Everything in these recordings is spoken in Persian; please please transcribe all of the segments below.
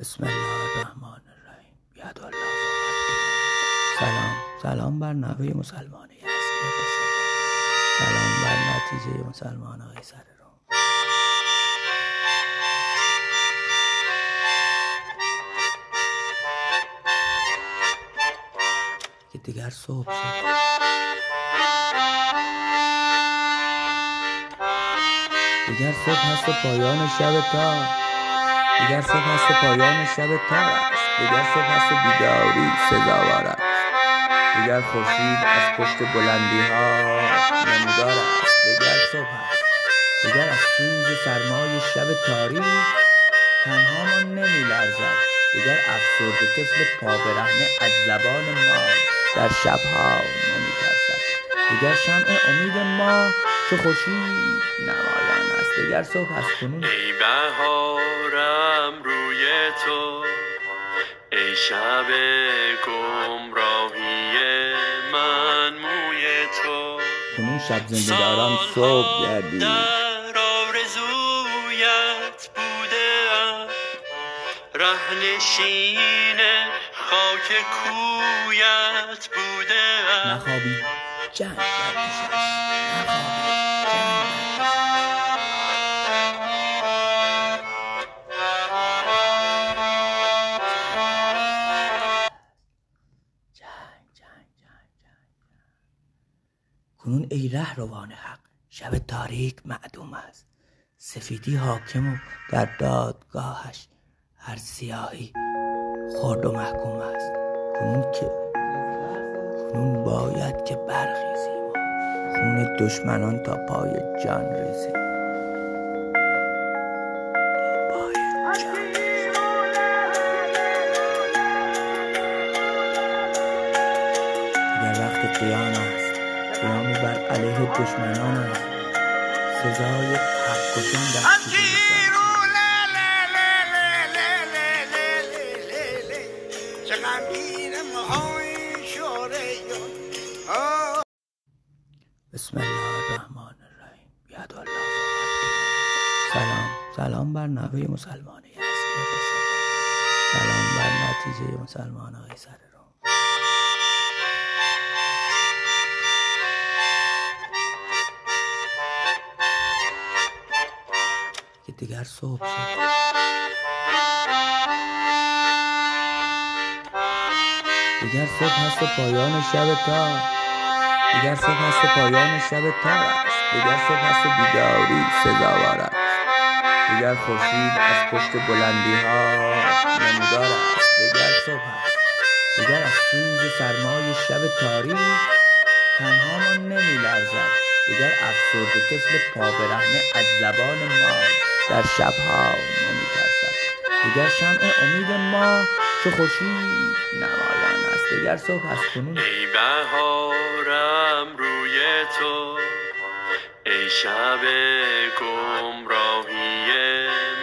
بسم الله الرحمن الرحیم. ید الله سلام. سلام بر نوه مسلمان یزدی سلام بر نتیجه مسلمان قیصر روم. که دیگر صبح شد. دیگر صبح هست و پایان شب تا دیگر صبح هست و پایان شب تار است. دیگر صبح هست و بیداری سزاوار است. دیگر خورشید از پشت بلندی ها نمودار است. دیگر صبح است. دیگر از سوز سرمای شب تاریک تنها ما نمی لرزد. دیگر افسرده طفل پا برهنه از زبان ما در شبها نمی ترسد. دیگر شمع امید ما چو خورشید؟ نمایان است دیگر صبح از کنون ای بهارم روی تو ای شب گمراهی من موی تو. کنون شب زندگاران صبح گردید در آرزویت بودم رهنشین خاک کویت بودم نخوابید جنگ در پیش است. کنون ای ره روان حق شب تاریک معدوم است. سفیدی حاکم و در دادگاهش هر سیاهی خرد و محکوم است. کنون که کنون باید که برخیزیم خون دشمنان تا پای جان ریزیم وقت قیام است. قیامی بر علیه دشمنان است سزای حق کشان دستگیر بسم الله الرحمن الرحیم. ید الله سلام. سلام بر نوه مسلمان یزدی سلام بر نتیجه مسلمان قیصر روم که دیگر صبح شد. دیگر صبح هست و پایان شب تا دیگر صبح هست و پایان شب تار است. دیگر صبح هست و بیداری سزاوار است. دیگر خورشید از پشت بلندی ها نمودار است. دیگر صبح است دیگر از سوز سرمای شب تاریک تنها ما نمی لرزد دیگر افسرده طفل پا برهنه از زبان ما. در شبها نمی ترسد دیگر شمع امید ما چو خورشید نمایان است. دیگر صبح از کنون. ای بهارم روی تو ای شب گمراهی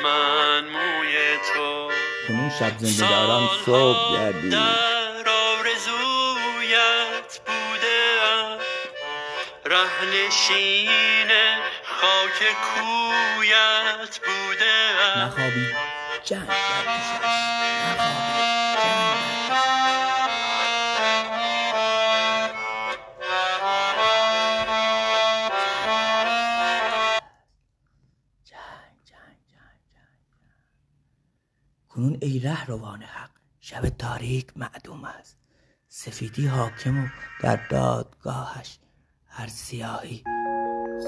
من موی تو. کنون شب زندگاران صبح گردید در آرزویت بودم رهنشین خاک کویت جنگ جنگ جنگ کنون ای ره روان حق شب تاریک معدوم است. سفیدی حاکم و در دادگاهش هر سیاهی.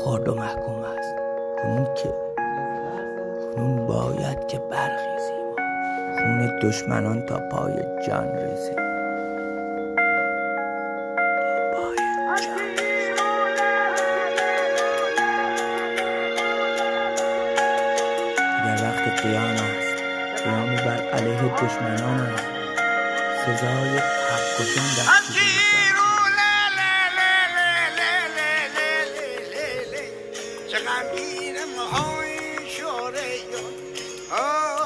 خرد و محکوم است کنون که کنون باید که برخیزیم. خون دشمنان تا پای جان ریزیم قیام است قیامی بر علیه دشمنان است. سزای حق کشان دستگیر